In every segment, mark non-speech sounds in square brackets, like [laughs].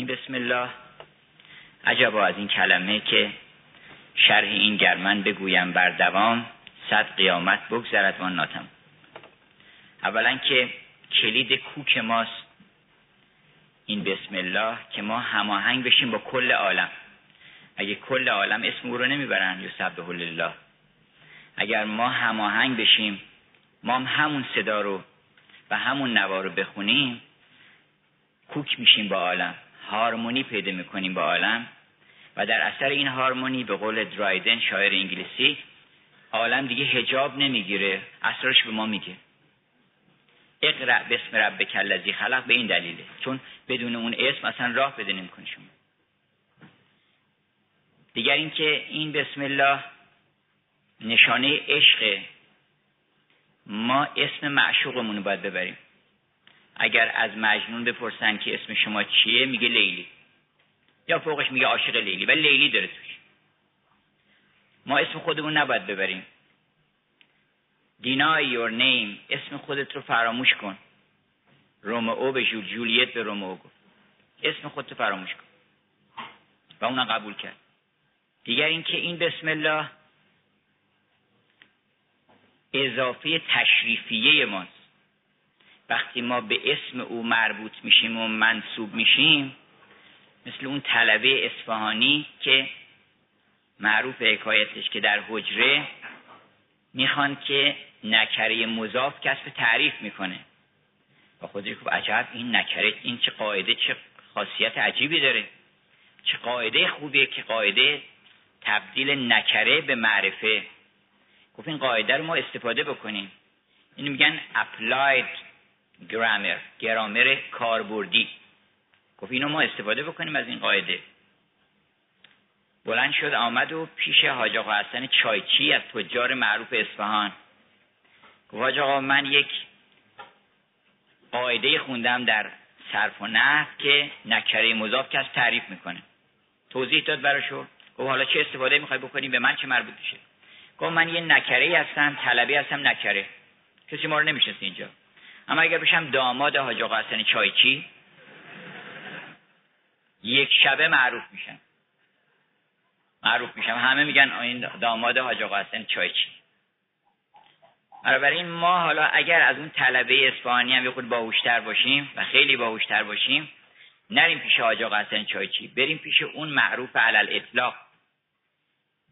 این بسم الله. عجبا از این کلمه که شرح این گرمن بگویم بر دوام صد قیامت بگذرد وان ناتم. اولا که کلید کوک ماست این بسم الله که ما هماهنگ بشیم با کل عالم. اگه کل عالم اسم او رو نمی‌برن یسبح الله اگر ما هماهنگ بشیم ما هم همون صدا رو و همون نوا رو بخونیم کوک میشیم با عالم. هارمونی پیدا می‌کنیم با عالم و در اثر این هارمونی به قول درایدن شاعر انگلیسی عالم دیگه هجاب نمی‌گیره اسرارش به ما میگه. اقرا بسم ربک الذی خلق به این دلیله چون بدون اون اسم اصلا راه بده نمی‌کنه شما. دیگر اینکه این بسم الله نشانه عشق ما اسم معشوقمون رو باید ببریم. اگر از مجنون بپرسن که اسم شما چیه میگه لیلی. یا فوقش میگه عاشق لیلی ولی لیلی داره توش. ما اسم خودمون نباید ببریم. دینای یور نیم اسم خودت رو فراموش کن. رومئو به جول جولیت به رومئو گفت. اسم خودت رو فراموش کن. و اونم قبول کرد. دیگر اینکه این بسم الله اضافه تشریفیه ماست. وقتی ما به اسم او مربوط میشیم و منصوب میشیم مثل اون طلبه اصفهانی که معروف حکایتش که در حجره می‌خوان که نکره مضاف کسب تعریف می‌کنه. و خودش گفت عجب این نکره این چه قاعده چه خاصیت عجیبی داره. چه قاعده خوبیه که قاعده تبدیل نکره به معرفه. گفت این قاعده رو ما استفاده بکنیم. این میگن applied grammar گرامر کاربردی. گفت اینو ما استفاده بکنیم از این قاعده. بلند شد آمد و پیش حاج آقا حسن چایچی از تجار معروف اصفهان. گفت حاج آقا من یک قاعده خوندم در صرف و نحو که نکره مضاف کس تعریف می‌کنه. توضیح داد براشو گفت حالا چه استفاده می‌خوای بکنیم؟ به من چه مربوط میشه؟ گفت من یه نکره هستم طلبی هستم نکره. کسی ما رو نمی‌شناسه اینجا. اما اگر بشم داماد حاج آقا حسن چایچی یک شبه معروف میشم. معروف میشم. همه میگن این داماد حاج آقا حسن چایچی. بنابراین ما حالا اگر از اون طلبه اصفهانی هم یه خود باهوشتر باشیم و خیلی باهوشتر باشیم نریم پیش حاج آقا حسن چایچی. بریم پیش اون معروف علل اطلاق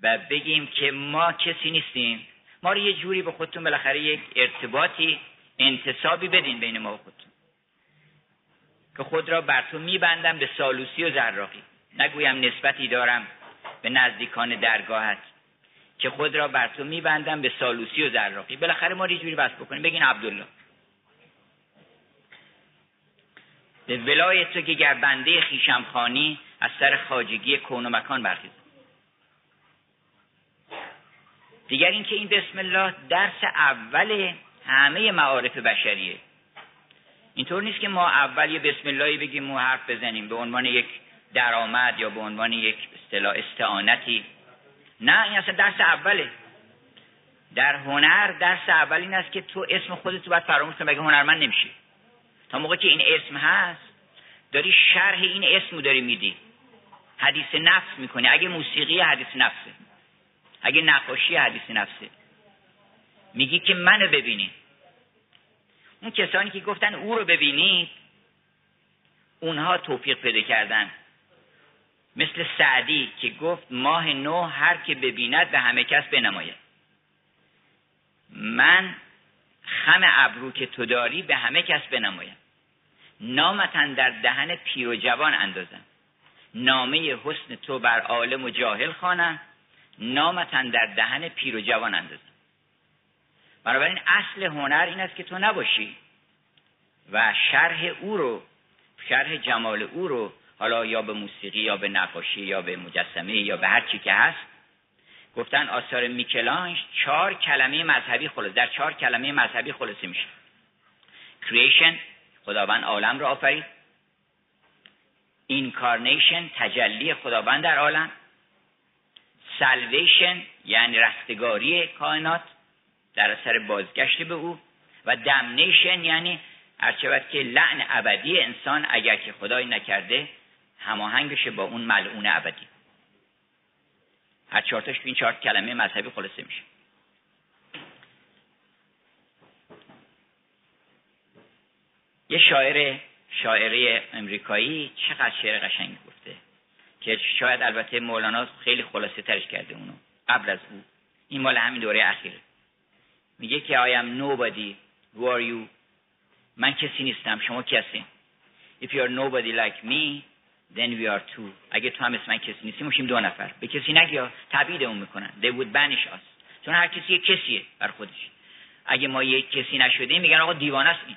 و بگیم که ما کسی نیستیم. ما رو یه جوری به خودتون بالاخره یک ارتباطی انتصابی بدین بین ما و خودتون. که خود را بر تو میبندم به سالوسی و زراقی. نگویم نسبتی دارم به نزدیکان درگاهت. که خود را بر تو میبندم به سالوسی و زراقی. بالاخره ما یه جوری بس بکنیم. بگین عبدالله. به ولای تو که گر بنده خیشم خانی از سر خاجگی کون و مکان برخیزم دیگر اینکه این بسم الله درس اول همه معارف بشریه. اینطور نیست که ما اول یه بسم اللهی بگیم و حرف بزنیم. به عنوان یک درآمد یا به عنوان یک اصطلاح استعانتی. نه این اصلا درس اوله. در هنر درس اول این است که تو اسم خودت رو باید فراموش کنی بگه هنرمند نمیشی. تا موقع که این اسم هست داری شرح این اسم رو داری میدی. حدیث نفس می‌کنی. اگه موسیقی حدیث نفسه. اگه نقاشی حدیث نفسه. میگی که منو ببینید اون کسانی که گفتن او رو ببینید اونها توفیق پیدا کردن. مثل سعدی که گفت ماه نو هر که ببیند به همه کس بنماید. من خم ابرو که تو داری به همه کس بنمایم نامتن در دهن پیر و جوان اندازم. نامه حسن تو بر عالم و جاهل خوانم. نامتن در دهن پیر و جوان اندازم. بنابراین اصل هنر این است که تو نباشی. و شرح او رو شرح جمال او رو حالا یا به موسیقی یا به نقاشی یا به مجسمه یا به هر چی که هست گفتن آثار میکلانج چهار کلمه مذهبی خلاص در چهار کلمه مذهبی خلاصه میشه. Creation خداوند عالم را آفرید. Incarnation تجلی خداوند در عالم. Salvation یعنی رستگاری کائنات. در اثر بازگشت به او و دمنیشن یعنی هرچه که لعن ابدی انسان اگر که خدای نکرده هماهنگ بشه با اون ملعون ابدی. هر چهارتاش این چهار کلمه مذهبی خلاصه میشه. یه شاعر شاعره امریکایی چقدر شعر قشنگی گفته که شاید البته مولانا خیلی خلاصه ترش کرده اونو قبل از او. این مال همین دوره اخیره. میگه که I am nobody. Who are you? من کسی نیستم. شما کسی. If you are nobody like me then we are two. اگه تو هم اسم من کسی نیستی میشیم دو نفر. به کسی نگیا اون می‌کنن. They would banish us. چون هر کسی یک کسیه بر خودش. اگه ما یک کسی نشده میگن آقا دیوانه است این.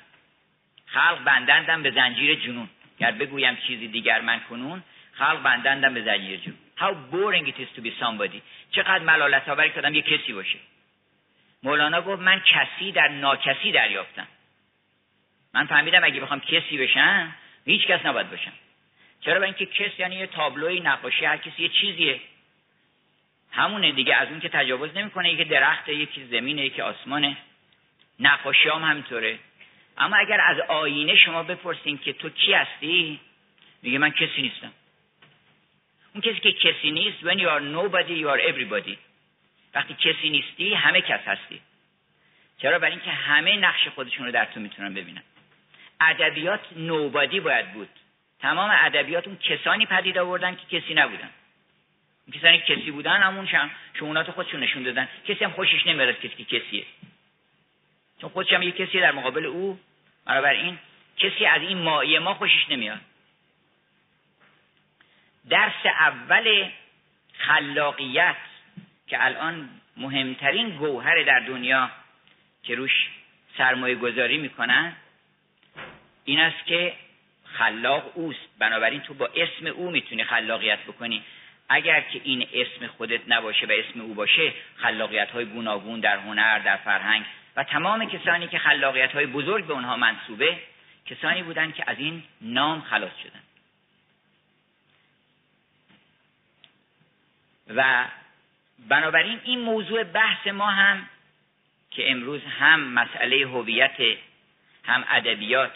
خلق بندندم به زنجیر جنون. گر بگویم چیزی دیگر من کنون خلق بندندم به زنجیر جنون. How boring it is to be somebody. چقدر ملالت آوری کردم یه کسی باشه. مولانا گفت من کسی در ناکسی دریافتم. من فهمیدم اگه بخوام کسی بشم هیچ کس نباید باشم چرا به اینکه کس یعنی یه تابلوی نقاشی هر کسی یه چیزیه. همونه دیگه از اون که تجاوز نمی‌کنه یکی درخت یکی زمینه یکی آسمانه. نقاشی هم همینطوره. اما اگر از آینه شما بپرسین که تو کی هستی میگه من کسی نیستم. اون کسی که کسی نیست when you are nobody you are everybody. وقتی کسی نیستی همه کس هستی. چرا؟ برای اینکه همه نقش خودشون رو در تو می‌تونن ببینن. ادبیات نوبادی باید بود. تمام ادبیات اون کسانی پدید آوردن که کسی نبودن. کسانی کسی بودن همون شم شمونات خودشون نشون دادن. کسی هم خوشش نمیاد کسی که کسیه. چون خودش هم یه کسی در مقابل او. این کسی از این مایه ما خوشش نمیاد درس اول خلاقیت که الان مهمترین گوهر در دنیا که روش سرمایه گذاری می‌کنن این است که خلاق اوست. بنابراین تو با اسم او می‌تونی خلاقیت بکنی. اگر که این اسم خودت نباشه و اسم او باشه خلاقیت های گوناگون در هنر در فرهنگ و تمام کسانی که خلاقیت های بزرگ به اونها منصوبه کسانی بودند که از این نام خلاص شدن. و بنابراین این موضوع بحث ما هم که امروز هم مسئله هویت هم ادبیات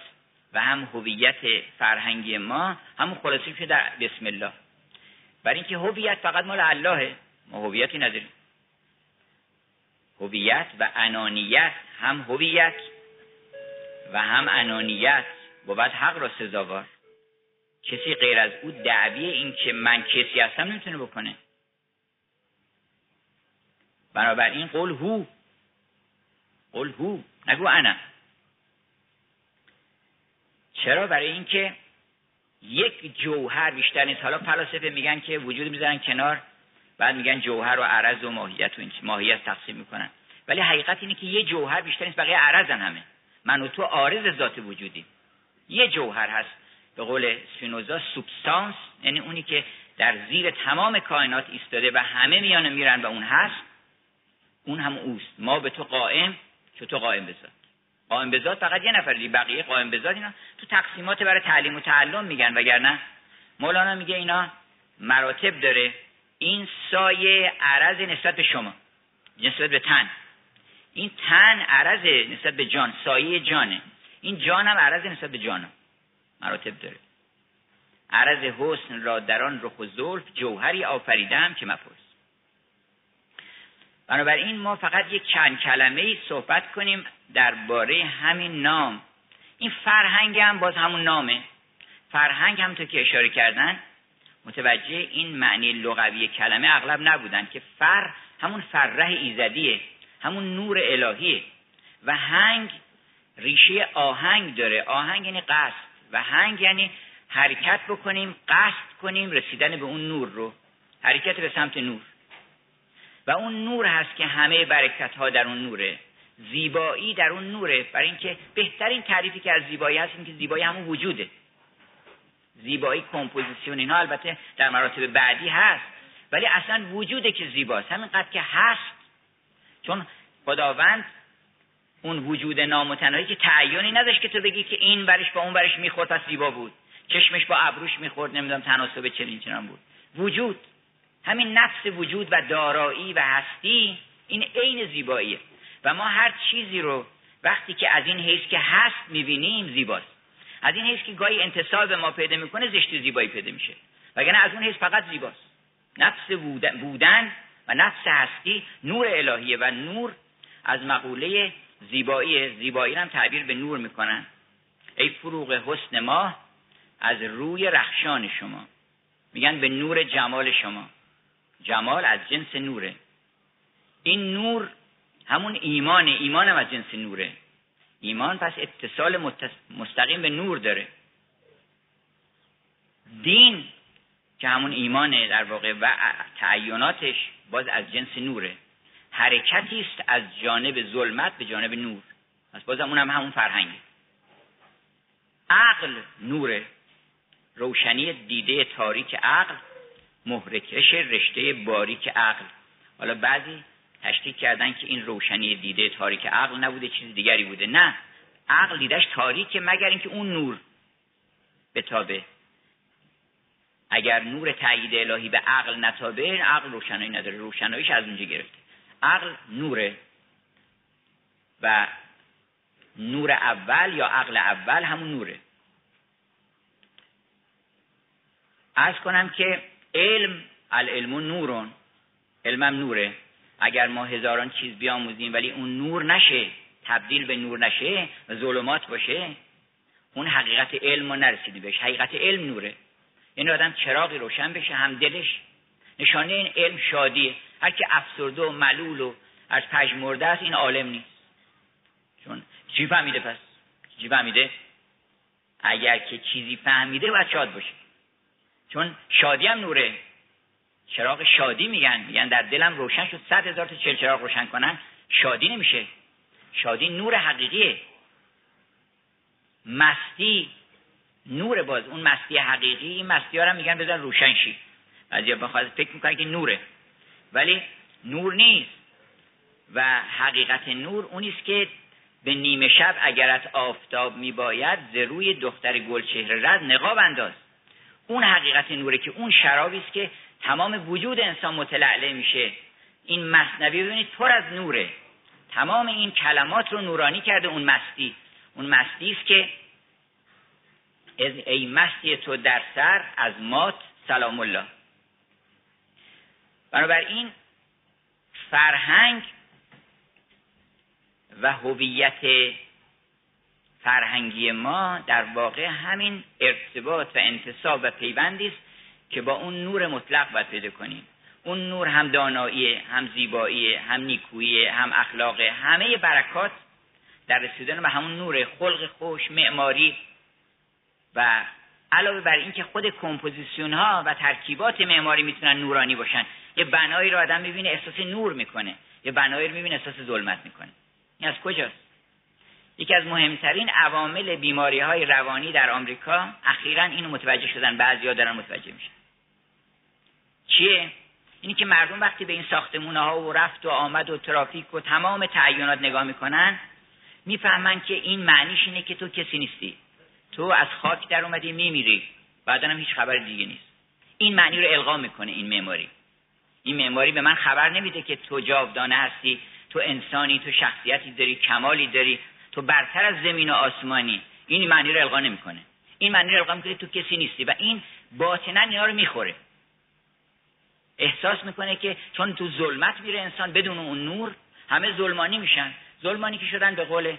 و هم هویت فرهنگی ما همون خلاصه شده در بسم الله. برای اینکه هویت فقط مال اللهه ما هویتی نداریم. هویت و انانیت هم هویت و هم انانیت. بود حق را سزاوار. کسی غیر از او دعوی این که من کسی هستم نمی‌تونه بکنه. بنابراین قول هو. قول هو. نگو انا. چرا برای اینکه یک جوهر بیشتر نیست. حالا فلاسفه میگن که وجود می‌ذارن کنار بعد میگن جوهر و عرض و ماهیت و این ماهیت تقسیم می‌کنن. ولی حقیقت اینه که یه جوهر بیشتر نیست بقیه عرضن همه. من و تو عارض ذات وجودی یه جوهر هست. به قول سپینوزا سوبستانس یعنی اونی که در زیر تمام کائنات ایستاده و همه میان میرن و اون هست. اون هم اوست. ما به تو قائم که تو قائم بذات قائم بذات فقط یه نفر دی بقیه قائم بذات اینا تو تقسیمات برای تعلیم و تعلم میگن وگرنه مولانا میگه اینا مراتب داره. این سایه عرض نسبت به شما نسبت به تن. این تن عرض نسبت به جان سایه جانه. این جان هم عرض نسبت به جانم مراتب داره. عرض حسن را در آن رخ و زلف جوهری آفریدم که مپرس. بنابراین ما فقط یک چند کلمه ای صحبت کنیم درباره همین نام. این فرهنگ هم باز همون نامه. فرهنگ هم تو که اشاره کردن متوجه این معنی لغوی کلمه اغلب نبودن که فر همون فرح ایزدیه همون نور الهیه. و هنگ ریشه آهنگ داره. آهنگ یعنی قصد. و هنگ یعنی حرکت بکنیم قصد کنیم رسیدن به اون نور رو. حرکت به سمت نور. و اون نور هست که همه برکت ها در اون نوره. زیبایی در اون نوره. برای اینکه بهترین تعریفی که از زیبایی هست این که زیبایی همون وجوده. زیبایی کمپوزیسیون اینا البته در مراتب بعدی هست ولی اصلا وجوده که زیباست. همینقدر که هست. چون خداوند اون وجود نامتناهی که تعیینی نداشت که تو بگی که این برش با اون برش می‌خورد پس زیبا بود. چشمش با ابروش می‌خورد نمی‌دونم تناسب چنین چنان بود. وجود. همین نفس وجود و دارایی و هستی این عین زیباییه. و ما هر چیزی رو وقتی که از این حیث که هست می‌بینیم زیباست. از این حیث که گاهی انتصاب ما پیدا می‌کنه زشت و زیبایی پیدا میشه. وگرنه از اون حیث فقط زیباست. نفس بودن و نفس هستی نور الهیه و نور از مقوله زیبایی زیبایی هم تعبیر به نور می‌کنن. ای فروغ حسن ما از روی رخشان شما. میگن به نور جمال شما. جمال از جنس نوره. این نور همون ایمان ایمان هم از جنس نوره. ایمان پس اتصال مستقیم به نور داره. دین که همون ایمانه در واقع و تعیناتش باز از جنس نوره. حرکتی است از جانب ظلمت به جانب نور. پس بازم اونم همون فرهنگه. عقل نوره. روشنی دیده تاریک عقل محرکش رشته باریک عقل. حالا بعضی تشکیک کردن که این روشنی دیده تاریک عقل نبوده چیز دیگری بوده. نه عقل دیدش تاریکه مگر اینکه اون نور به تابه اگر نور تایید الهی به عقل نتابه عقل روشنایی نداره. روشناییش از اونجا گرفته. عقل نوره و نور اول یا عقل اول همون نوره. از کنم که علم العلم نورون. علمم نوره. اگر ما هزاران چیز بیاموزیم ولی اون نور نشه تبدیل به نور نشه و ظلمات باشه اون حقیقت علم ما نرسیدیم بهش. حقیقت علم نوره. یعنی آدم چراغی روشن بشه هم دلش نشانه این علم شادیه. هر که افسرده و ملول و از پژمرده است این عالم نیست. چون چی فهمیده پس؟ چی فهمیده؟ اگر که چیزی فهمیده باید شاد باشه. چون شادی هم نوره. چراغ شادی میگن. میگن در دلم روشن شد. صد هزار تا چل چراغ روشن کنن. شادی نمیشه. شادی نور حقیقیه. مستی نور باز. اون مستی حقیقی این مستی ها میگن بذار روشن شی بعضی بخواد فکر می‌کنن که نوره. ولی نور نیست. و حقیقت نور اونیست که به نیمه شب اگرت آفتاب میباید ز روی دختر گلچهره رد نقاب انداز. اون حقیقت نوره که اون شرابی است که تمام وجود انسان متلعله میشه. این مصنوی ببینید پر از نوره. تمام این کلمات رو نورانی کرده اون مستی. اون مستی است که ای مستی تو در سر از مات سلام الله. بنابراین فرهنگ و هویت فرهنگی ما در واقع همین ارتباط و انتصاب و پیوندی است که با اون نور مطلق باید پیدا کنیم. اون نور هم دانایی هم زیبایی هم نیکویی هم اخلاق همه برکات در رسیدن به همون نور خلق خوش معماری و علاوه بر اینکه خود composition ها و ترکیبات معماری می‌تونن نورانی باشن یه بنایی رو آدم می‌بینه احساس نور می‌کنه. یه بنایی رو می‌بینه احساس ظلمت می‌کنه. این از کجاست؟ یکی از مهمترین عوامل بیماری های روانی در آمریکا اخیرا اینو متوجه شدن بعضیا دارن متوجه میشن. چیه؟ اینی که مردم وقتی به این ساختمون ها و رفت و آمد و ترافیک و تمام تعینات نگاه می‌کنن می‌فهمن که این معنیش اینه که تو کسی نیستی. تو از خاک در اومدی میمیری. بعدا هم هیچ خبر دیگه نیست. این معنی رو القا می‌کنه این معماری. این معماری به من خبر نمیده که تو جاودانه هستی تو انسانی تو شخصیتی داری کمالی داری. تو برتر از زمین و آسمانی. این معنی رو القا نمی‌کنه. این معنی رو القا می‌کنه تو کسی نیستی و این باطنا اینا رو می‌خوره. احساس می‌کنه که چون تو ظلمت میره انسان بدون اون نور همه ظلمانی میشن. ظلمانی که شدن به قول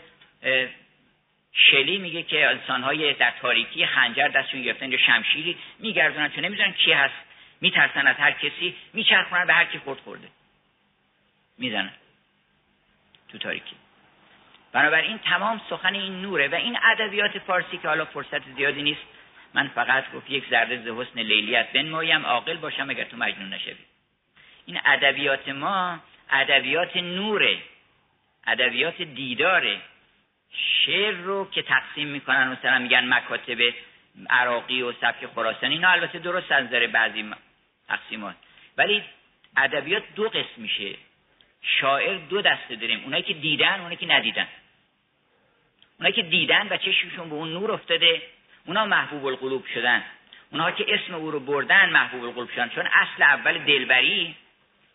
شلی میگه که انسانهای در تاریکی خنجر دستشون گرفتن یا شمشیری میگردونن. چون نمی‌دونن کی هست. میترسن از هر کسی. میچرخونن به هر کی خورد خورده. می‌زنن. تو تاریکی. بنابراین تمام سخن این نوره و این ادبیات فارسی که حالا فرصت زیادی نیست من فقط گفت یک ذره ز حسن لیلیت بنمایم عاقل باشم اگر تو مجنون نشوی. این ادبیات ما ادبیات نوره ادبیات دیداره. شعر رو که تقسیم می‌کنن مثلا میگن مکاتب عراقی و سبک خراسانی اینا البته درست از نظر بعضی تقسیمات. ولی ادبیات دو قسم میشه. شاعر دو دسته داریم. اونایی که دیدن اونایی که ندیدن. اونایی که دیدن و چشمشون به اون نور افتاده اونا محبوب القلوب شدن. اونها که اسم او رو بردن محبوب القلوب شدن. چون اصل اول دلبری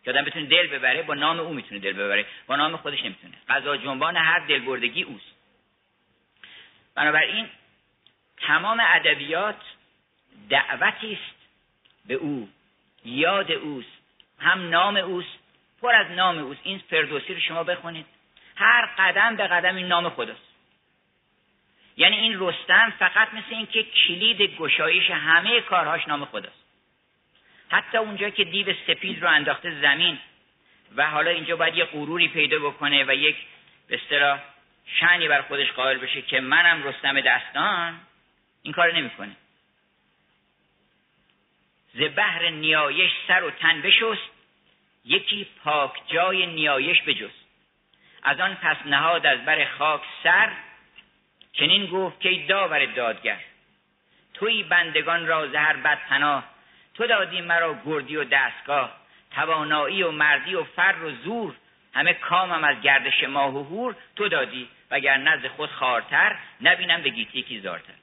که آدم بتونه دل ببره با نام او می‌تونه دل ببره. با نام خودش نمی‌تونه. قضا جنبان هر دلبردگی اوست. بنابراین تمام ادبیات دعوتی است به او. یاد اوست. هم نام اوست. پر از نام اوست. این فردوسی رو شما بخونید. هر قدم به قدم این نام خداست. یعنی این رستم فقط مثل اینکه کلید گشایش همه کارهاش نام خداست. حتی اونجا که دیو سپید رو انداخته زمین و حالا اینجا باید یه غروری پیدا بکنه و یک به اصطلاح شنی بر خودش قائل بشه که منم رستم دستان این کار نمی‌کنه. ز بحر نیایش سر و تن بشست یکی پاک جای نیایش بجست. از آن پس نهاد از بر خاک سر چنین گفت که داور دادگر توی بندگان را زهر بد پناه تو دادی مرا گردی و دستگاه توانایی و مردی و فر و زور همه کامم از گردش ماه و هور تو دادی وگر نزد خود خارتر نبینم به گیتی کی زارتر.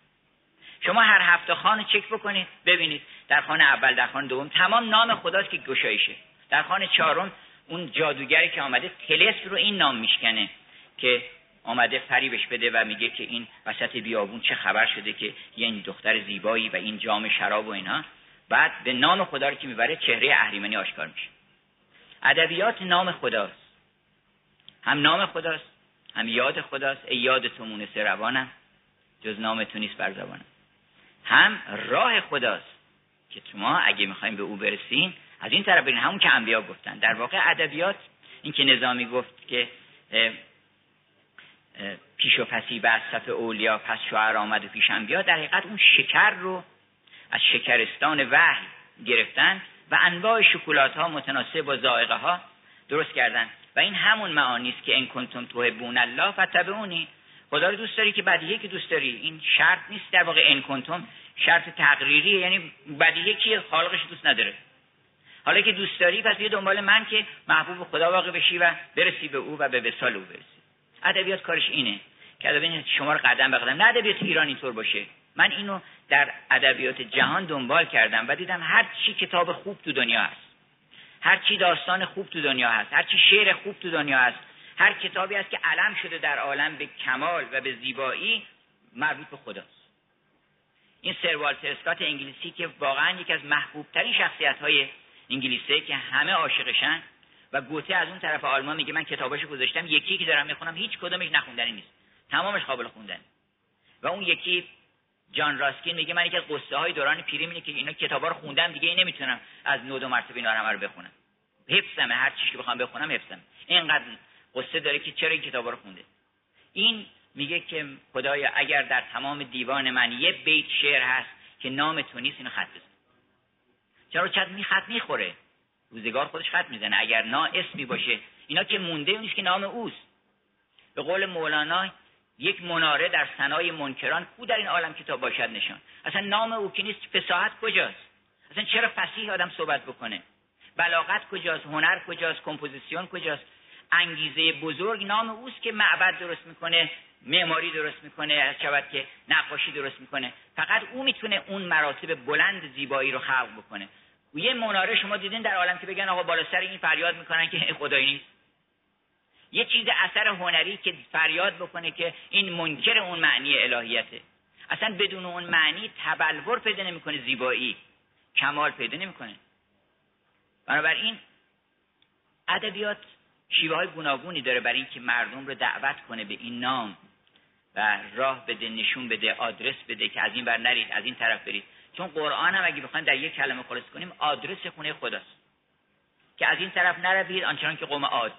شما هر هفته خانه چک بکنید ببینید. در خانه اول در خانه دوم تمام نام خداست که گشایشه. در خانه چهارم اون جادوگری که آمده تلس رو این نام میشکنه که آمده فریبش بده و میگه که این وسط بیابون چه خبر شده که یه این دختر زیبایی و این جام شراب و اینا. بعد به نام خدا رو که می‌بره چهره اهریمنی آشکار میشه. ادبیات نام خداست. هم نام خداست هم یاد خداست. ای یاد تو مونس روانم جز نام تو نیست بر زبانم. هم راه خداست که شما اگه می‌خوایم به او برسیم از این طرف برین. همون که انبیا گفتن. در واقع ادبیات این که نظامی گفت که پیش و پسی به صف اولیا پس شعر آمد و پیش انبیا در حقیقت اون شکر رو از شکرستان وحی گرفتن و انواع شکلات ها متناسب با ذائقه ها درست کردن و این همون معانی است که ان کنتم تحبون الله فتبعونی. خدا رو دوست داری که بدیهی که دوست داری. این شرط نیست در واقع ان کنتم شرط تقریری یعنی بدیهی که خالقش دوست نداره. حالا که دوست داری پس بیا دنبال من که محبوب خدا واقع بشی و برسی به او و به وصال او برسی. ادبیات کارش اینه که ادبیات شما رو قدم به قدم نه ادبیات ایران اینطور باشه. من اینو در ادبیات جهان دنبال کردم و دیدم هر چی کتاب خوب تو دنیا هست هر چی داستان خوب تو دنیا هست هر چی شعر خوب تو دنیا هست هر کتابی هست که علم شده در عالم به کمال و به زیبایی مربوط به خداست. این سر والتر اسکات انگلیسی که واقعا یکی از محبوب ترین شخصیت های انگلیسه که همه عاشقشن و گوته از اون طرف آلمان میگه من کتاباشو گذاشتم یکی که دارم می‌خونم هیچ کدومش نخوندنی نیست. تمامش قابل خوندن و اون یکی جان راسکین میگه من یکی از قصه های دوران پیری اینه که اینا کتابا رو خوندم دیگه این نمی‌تونم از نود و مرتبه اینا رو بخونم. حفظمه هر چیزی که بخوام بخونم حفظم اینقدر قصه داره که چرا این کتابا رو خونده؟ این میگه که خدایا اگر در تمام دیوان من یه بیت شعر هست که نام تو نیست اینو خط بزن. چرا چت می خط می‌خوره؟ روزگار خودش خط می‌زنه. اگر نا اسمی باشه اینا که مونده نیست که نام اوست. به قول مولانا یک مناره در سنای منکران کو در این عالم کتاب باشد نشان؟ اصلا نام او که نیست فساحت کجاست؟ اصلا چرا فسیح آدم صحبت بکنه؟ بلاغت کجاست؟ هنر کجاست؟ کمپوزیسیون کجاست؟ انگیزه بزرگ نام اوست که معبد درست می‌کنه معماری درست می‌کنه از شود که نقاشی درست می‌کنه. فقط او می‌تونه اون مراتب بلند زیبایی رو خلق بکنه. یه مناره شما دیدین در عالم که بگن آقا بالا سر این فریاد می‌کنن که [laughs] خدایی نیست یه چیز اثر هنری که فریاد بکنه که این منکر اون معنی الهیته. اصلا بدون اون معنی تبلور پیدا نمی‌کنه زیبایی. کمال پیدا نمی‌کنه. بنابراین ادبیات شیوه های گوناگونی داره برای اینکه مردم رو دعوت کنه به این نام و راه بده نشون بده آدرس بده که از این بر نرید از این طرف برید. چون قرآن هم اگه بخوایم در یک کلمه خلاص کنیم آدرس خونه خداست. که از این طرف نروید آنچنان که قوم عاد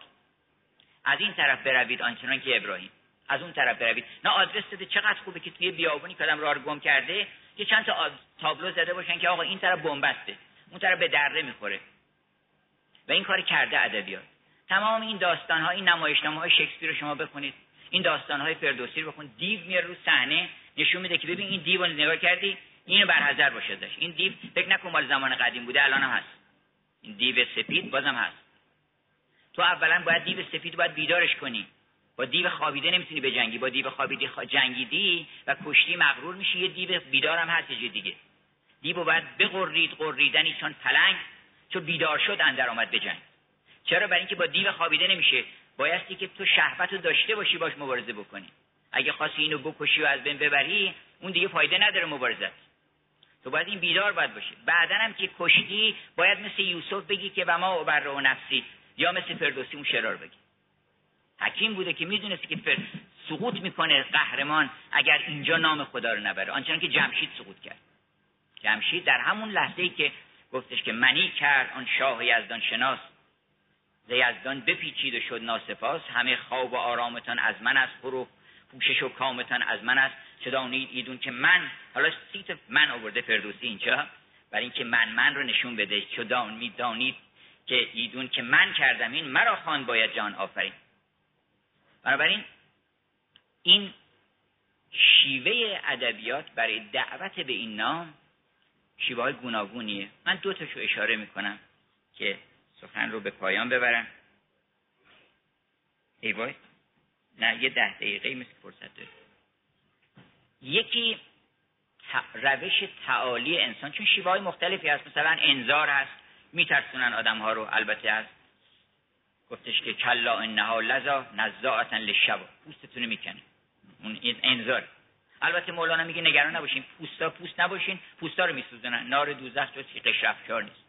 از این طرف بروید آنچنان که ابراهیم. از اون طرف بروید. نه آدرس داده چقدر خوبه که توی بیابونی که آدم رو گم کرده که چند تا تابلو زده باشن که آقا این طرف بنبسته. اون طرف به دره می‌خوره. و این کار کرده ادبیات. تمام این داستان ها این نمایشنامه های شکسپیر رو شما بخونید. این داستان های فردوسی رو بخون. دیو میاره رو صحنه نشون میده که ببین این دیو رو نگاه کردی اینو بر حذر باشه داشت. این دیو فکر نکن مال زمان قدیم بوده الان هم هست. این دیو سپید بازم هست. تو اولا باید دیو سفید باید بیدارش کنی. با دیو خوابیده نمی‌تونی به جنگی. با دیو خوابیده جنگیدی و کشتی مغرور میشی یه دیو بیدار هم هست یه دیگه. دیو باید بقرید قریدنی چون پلنگ چون بیدار شد اندر آمد به جنگ. چرا؟ برای اینکه با دیو خوابیده نمیشه. بایستی که تو شهوت رو داشته باشی باش مبارزه بکنی. اگه خواستی اینو بکشی و از بین ببری اون دیگه فایده نداره مبارزت. تو باید این بیدار باید باشه بعدا هم که کشتی باید مثل یوسف بگی که و ما بر و نفسی یا مثل فردوسی اون شرار بگی. حکیم بوده که می‌دونستی که فر... سقوط می‌کنه قهرمان اگر اینجا نام خدا رو نبره. آنچنان که جمشید سقوط کرد. جمشید در همون لحظه ای که گفتش که منی کرد آن شاه یزدان شناس. ز یزدان بپیچید و شد ناسپاس. همه خواب و آرامتان از من است فرو پوشش و کامتان از من است. چه دانید ایدون که من حالا سیت من آورده فردوسی اینجا برای اینکه من من رو نشون بده چه دان می‌دانید که ایدون که من کردم این مرا خان باید جان آفرین. بنابراین این شیوه ادبیات برای دعوت به این نام شیوه های گوناگونیه. من دو تاشو اشاره می‌کنم که سخن رو به پایان ببرم. ای وای نه یه ده دقیقه مثل فرصت داره. یکی روش تعالی انسان چون شیوه های مختلفی هست مثلا انذار هست میترسونن آدم ها رو البته هست. گفتش که کلا انها لذا نزاعتا للشبا پوستتون می‌کنه. اون انذار. البته مولانا میگه نگران نباشین پوستا پوست نباشین پوستا رو میسوزنن نار دوزخ جز قشر افشار نیست.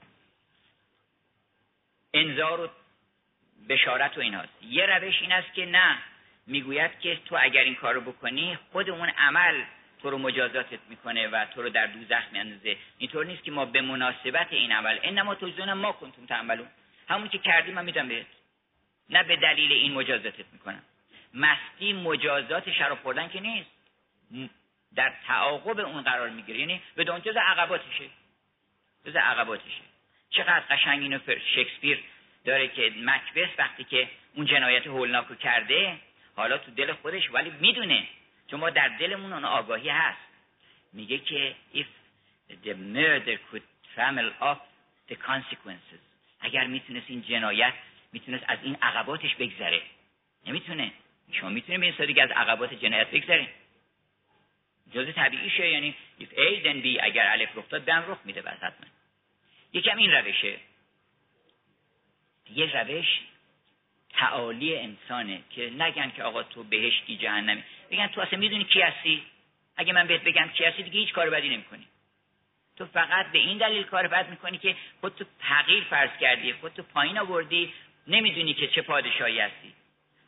انذار و بشارت و این هست یه روش این است که نه می‌گوید که تو اگر این کارو بکنی خود اون عمل تو رو مجازاتت می‌کنه و تو رو در دوزخ میاندازه. اینطور نیست که ما به مناسبت این عمل انما توزون ما کنتم تعملون همون که کردی من میدم بهت. نه به دلیل این مجازاتت می‌کنم. مستی مجازات شراب خوردن که نیست. در تعاقب اون قرار می‌گیره یعنی به اون جز عقباتشه. جز عقباتشه. چقدر قشنگ اینو شکسپیر داره که مکبس وقتی که اون جنایت هولناکو کرده حالا تو دل خودش ولی می‌دونه. چون ما در دلمون اون آگاهی هست. میگه که if the murder could trammel off the consequences. اگر می‌تونست این جنایت می‌تونست از این عقباتش بگذره. نمی‌تونه. شما می‌تونید به سادگی از عقبات جنایت بگذره جز طبیعیشه. یعنی if A then B. اگر الف رخ داد دم رخ میده بس حتما یکم این روشه. یه روش تعالی انسانه که نگن که آقا تو بهشتی جهنمی. بگن تو اصلا می‌دونی کی هستی؟ اگه من بهت بگم کی هستی دیگه هیچ کار بدی نمی‌کنی. تو فقط به این دلیل کار بد می‌کنی که خود تو تغییر فرض کردی خود تو پایین آوردی نمی‌دونی که چه پادشاهی هستی.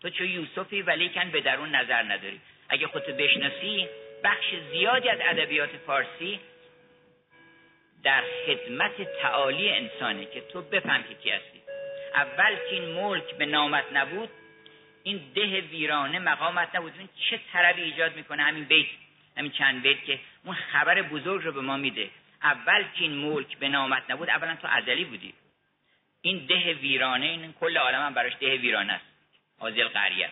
تو چه یوسفی ولی کن به درون نظر نداری. اگه خودتو بشناسی بخش زیادی از ادبیات فارسی در خدمت تعالی انسانه که تو بفهم که کی هستی. اول که این ملک به نامت نبود این ده ویرانه مقامت نبود. این چه طربی ایجاد می‌کنه؟ همین بیت همین چند بیت که اون خبر بزرگ رو به ما میده. اول که این ملک به نامت نبود اولا تو ازلی بودی. این ده ویرانه این کل عالم هم براش ده ویرانه است. حاضر قریه.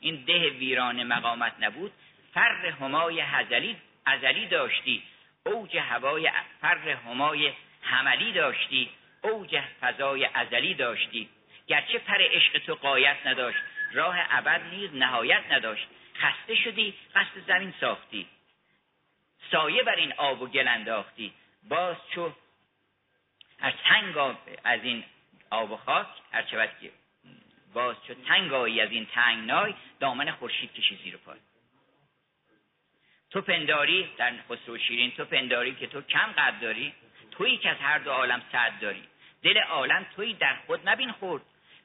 این ده ویرانه مقامت نبود. فر همای هزلی ازلی داشتی. اوج هوای فر همای حملی داشتی. اوج فضای ازلی داشتی. گرچه پر عشق تو قایت نداشت. راه ابد نیز نهایت نداشت. خسته شدی قصد زمین ساختی. سایه بر این آب و گل انداختی. باز چو از تنگ از این آب و خاک هر که باز چو تنگایی از این تنگنای دامن خورشید کشی زیر پای تو پنداری در خسرو شیرین تو پنداری که تو کم قد داری. تویی که از هر دو عالم صد داری. دل عالم تویی در خود نبین خورد.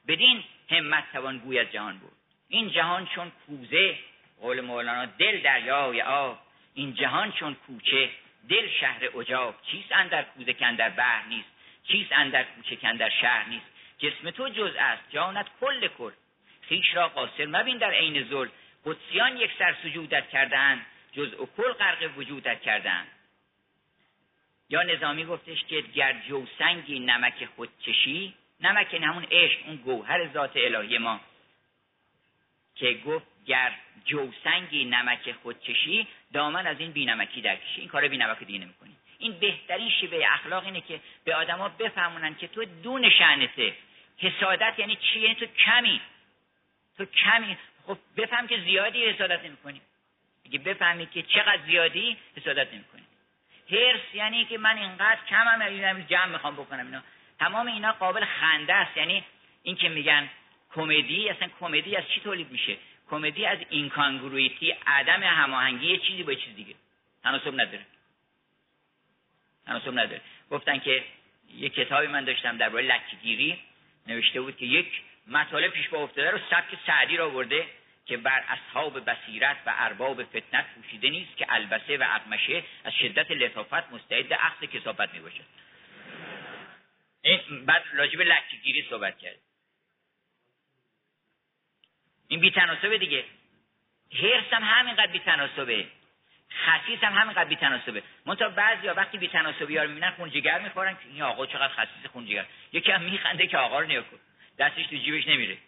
بدین همت توان گوی از جهان بود این جهان چون کوزه قول مولانا دل دریای آب. این جهان چون کوچه دل شهر اجاب. چیست اندر کوزه کن در بحر نیست؟ چیست اندر کوچه کن در شهر نیست؟ جسم تو جز است جانت کل کل. خیش را قاصر مبین در عین زل قدسیان یک سر سجودت کردهاند جز و کل غرق وجودت کردهاند. یا نظامی گفتش که گر جوسنگی نمک خود چشی نمک همون عشق اون گوهر ذات الهی ما. که گفت گر جوسنگی نمک خود چشی دامن از این بینمکی در کشی این کار بینمک دیگه نمی‌کنی. این بهترین شیوه اخلاق اینه که به آدما بفهمونن که تو دون شعنته حسادت یعنی چی یعنی تو کمی. تو کمی. خب بفهم که زیادی حسادت نمی‌کنی. اگه بفهمی که چقدر زیادی حسادت نمی‌کنی. هرس یعنی که من اینقدر کمم هم جمع می‌خوام بکنم اینا تمام اینا قابل خنده است. یعنی این که میگن کمدی اصلا کمدی از چی تولید میشه؟ کمدی از اینکانگرویتی عدم هماهنگی یه چیزی با چیز دیگه. تناسب نداره. تناسب نداره. گفتن که یه کتابی من داشتم درباره لکگیری. نوشته بود که یک مطالب پیش با افتاده رو سبک سعدی را برده که بر اصحاب بصیرت و ارباب فتنت پوشیده نیست که البسه و اقمشه از شدت لطافت مستعد عقص کسافت می باشد این بعد راجب لکگیری صحبت کرد. این بیتناسبه دیگه. هرس هم همینقدر بیتناسبه. خصیص هم همینقدر بیتناسبه. منتها بعضی وقتی بیتناسبی ها رو می‌بینن خونجگر می‌خورن که این آقا چقدر خصیص خونجگر. یکی هم میخنده که آقا رو نیا دستش تو جیبش نمیره.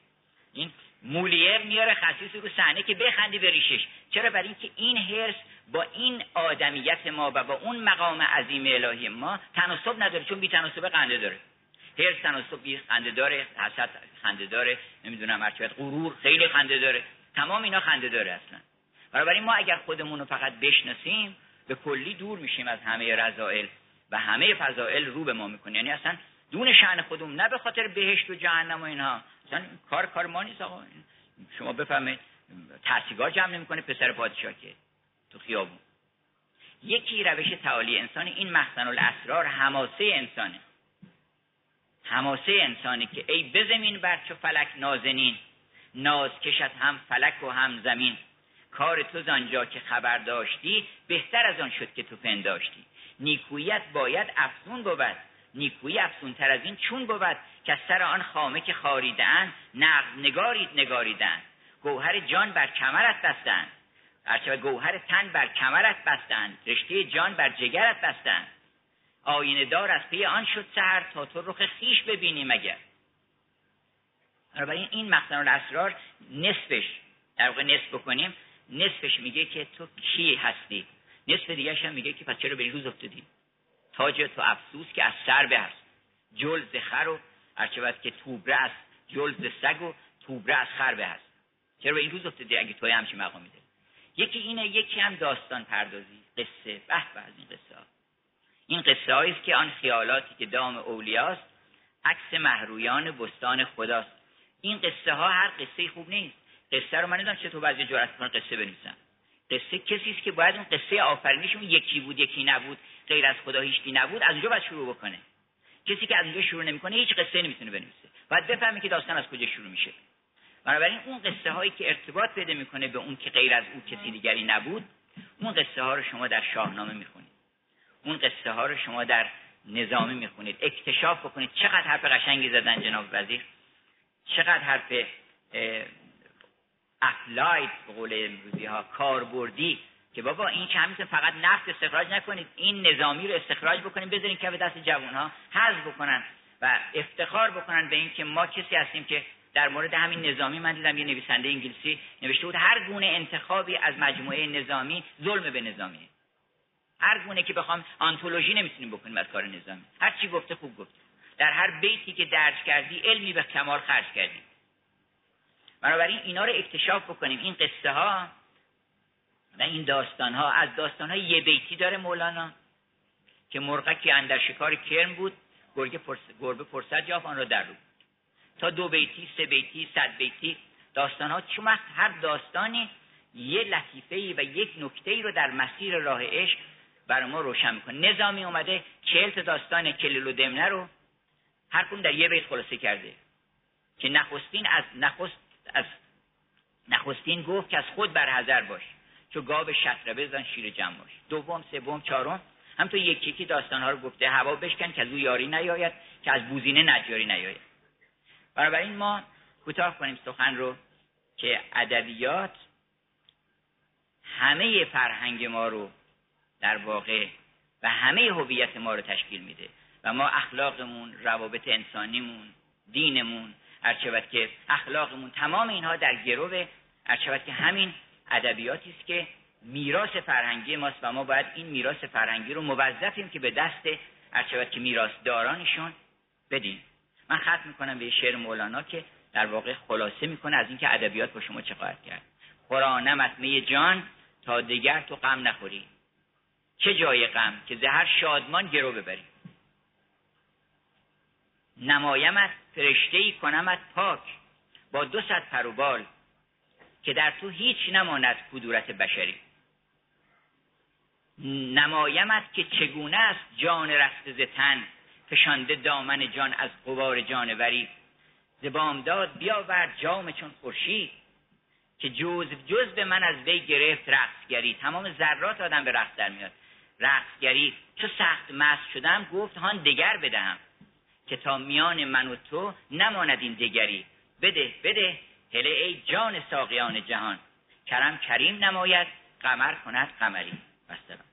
این مولیر میاره خصیص رو صحنه که بخندی به ریشش. چرا؟ برای اینکه این هرس با این آدمیت ما و با اون مقام عظیم الهی ما تناسب نداره چون بی تناسب خنده داره. هرس تناسب خنده داره حسد خنده داره نمی‌دونم هرچی غرور خیلی خنده داره. تمام اینا خنده داره اصلا. بنابراین ما اگر خودمون رو فقط بشناسیم به کلی دور میشیم از همه رضائل و همه فضائل رو به ما می‌کنه. یعنی اصلا دون شعن خودمون نه به خاطر بهشت و جهنم و اینها. کار کار ما نیست آقا. شما بفهمید تحصیگاه جمع نمی‌کنه پسر پادشاه که تو خیابون. یکی روش تعالی انسان این مخزن الاسرار حماسه انسانه. حماسه انسانی که ای بزمین بر چو فلک نازنین ناز کشت هم فلک و هم زمین. کار تو زانجا که خبر داشتی بهتر از آن شد که تو پنداشتی. نیکویت باید افزون بود. نیکویی افزونتر از این چون بود. که سر آن خامه که خاریدن نقد نگارید نگاریدن گوهر جان بر کمرت بستند هرچه گوهر تن بر کمرت بستند رشته جان بر جگرت بستند آینه دار از پی آن شد سهر تا تو رخ خیش ببینی مگر. بنابراین این مخزن الاسرار نصفش در واقع نصف بکنیم نصفش میگه که تو کی هستی؟ نصف دیگه هم میگه که پس چرا به این روز افتادی؟ تاج تو افسوس که از سر به جلز خر و هرچه که توبره از جلز سگ و توبره از خر به هست. چرا به این روز افتادی اگه توی همچین مقامی داری؟ یکی اینه یکی هم داستان پردازی. قصه به به از این قصه ها. این قصه است که آن خیالاتی که دام اولیاست عکس محرویان بستان خداست. این قصه ها هر قصه خوب نیست. قصه رو من نمی‌دونم چطور بعضی جرأت کنن قصه بنویسن. قصه کسی است که باید اون قصه آفرینیشون یکی بود یکی نبود غیر از خدا هیچکی نبود از اونجا باید شروع بکنه. کسی که از اونجا شروع نمی‌کنه هیچ قصه نمی‌تونه بنویسه. باید بفهمه که داستان از کجا شروع میشه. بنابراین اون قصه هایی که ارتباط پیدا می‌کنه به اون که غیر از او کسی دیگری نبود اون قصه ها رو شما در شاهنامه می‌خونید. اون قصه ها رو شما در نظامی می‌خونید. اکتشاف بکنید. چقدر حرف قشنگی زدن جناب وزیر. چقدر حرف اپلاید به قول امروزی ها کاربردی. که بابا این که همیشه فقط نفت استخراج نکنید این نظامی رو استخراج بکنید بذارین کف دست جوان ها حذف بکنن و افتخار بکنن به اینکه ما کسی هستیم که در مورد همین نظامی من دیدم یه نویسنده انگلیسی نوشته بود هر گونه انتخابی از مجموعه نظامی ظلم به نظامی هر گونه که بخوام آنتولوژی نمی‌تونیم بکنیم از کار نظامی. هر چی گفته خوب گفته. در هر بیتی که درج کردی علمی به کمال خرج کردی. بنابراین اینا رو اکتشاف بکنیم. این قصه ها و این داستان ها از داستان های یه بیتی داره مولانا که مرغکی اندر شکار کرم بود گربه فرصت یافت آن را در رو تا دو بیتی سه بیتی صد بیتی داستان ها چون هر داستانی یه لطیفه و یک نکته رو در مسیر راه عشق برای ما روشن می‌کنه. نظامی اومده چهل تا داستان کلیل و دمنه رو هر کدوم در یه بیت خلاصه کرده که نخستین از نخست از نخستین گفت که از خود برحذر باش. چو گاو شطره بزن شیر جمع باش دوم سوم چهارم. هم تو یکی داستان ها رو گفته هوا بشکن که از او یاری نیاید که از بوزینه نجاری نیاید. بنابراین ما کوتاه کنیم سخن رو که ادبیات همه فرهنگ ما رو در واقع و همه هویت ما رو تشکیل میده و ما اخلاقمون روابط انسانیمون دینمون هرچود که اخلاقمون تمام اینها در گروه هرچود که همین ادبیاتی است که میراث فرهنگی ماست و ما باید این میراث فرهنگی رو موظفیم که به دست هرچود که میراثدارانشون بدیم. من ختم می‌کنم به شعر مولانا که در واقع خلاصه می‌کنه از اینکه ادبیات با شما چه خواهد کرد. قرآنم می جان تا دیگر تو غم نخوری. چه جای غم که زهر شادمان گرو ببری. نمایمت فرشته ای کنمت پاک. با دو صد پروبال که در تو هیچ نماند کدورت بشری. نمایمت که چگونه است جان رسته ز تن فشانده دامن جان از قبار جانوری. ز بامداد بیاورد جام چون خورشید که جز جز به من از وی گرفت رقصگری تمام ذرات آدم به رقص در میاد. رقصگری چو سخت مست شدم گفت هان دگر بدهم که تا میان من و تو نماند این دگری. بده بده. هله ای جان ساقیان جهان. کرم کریم نماید قمر کند قمری. بسته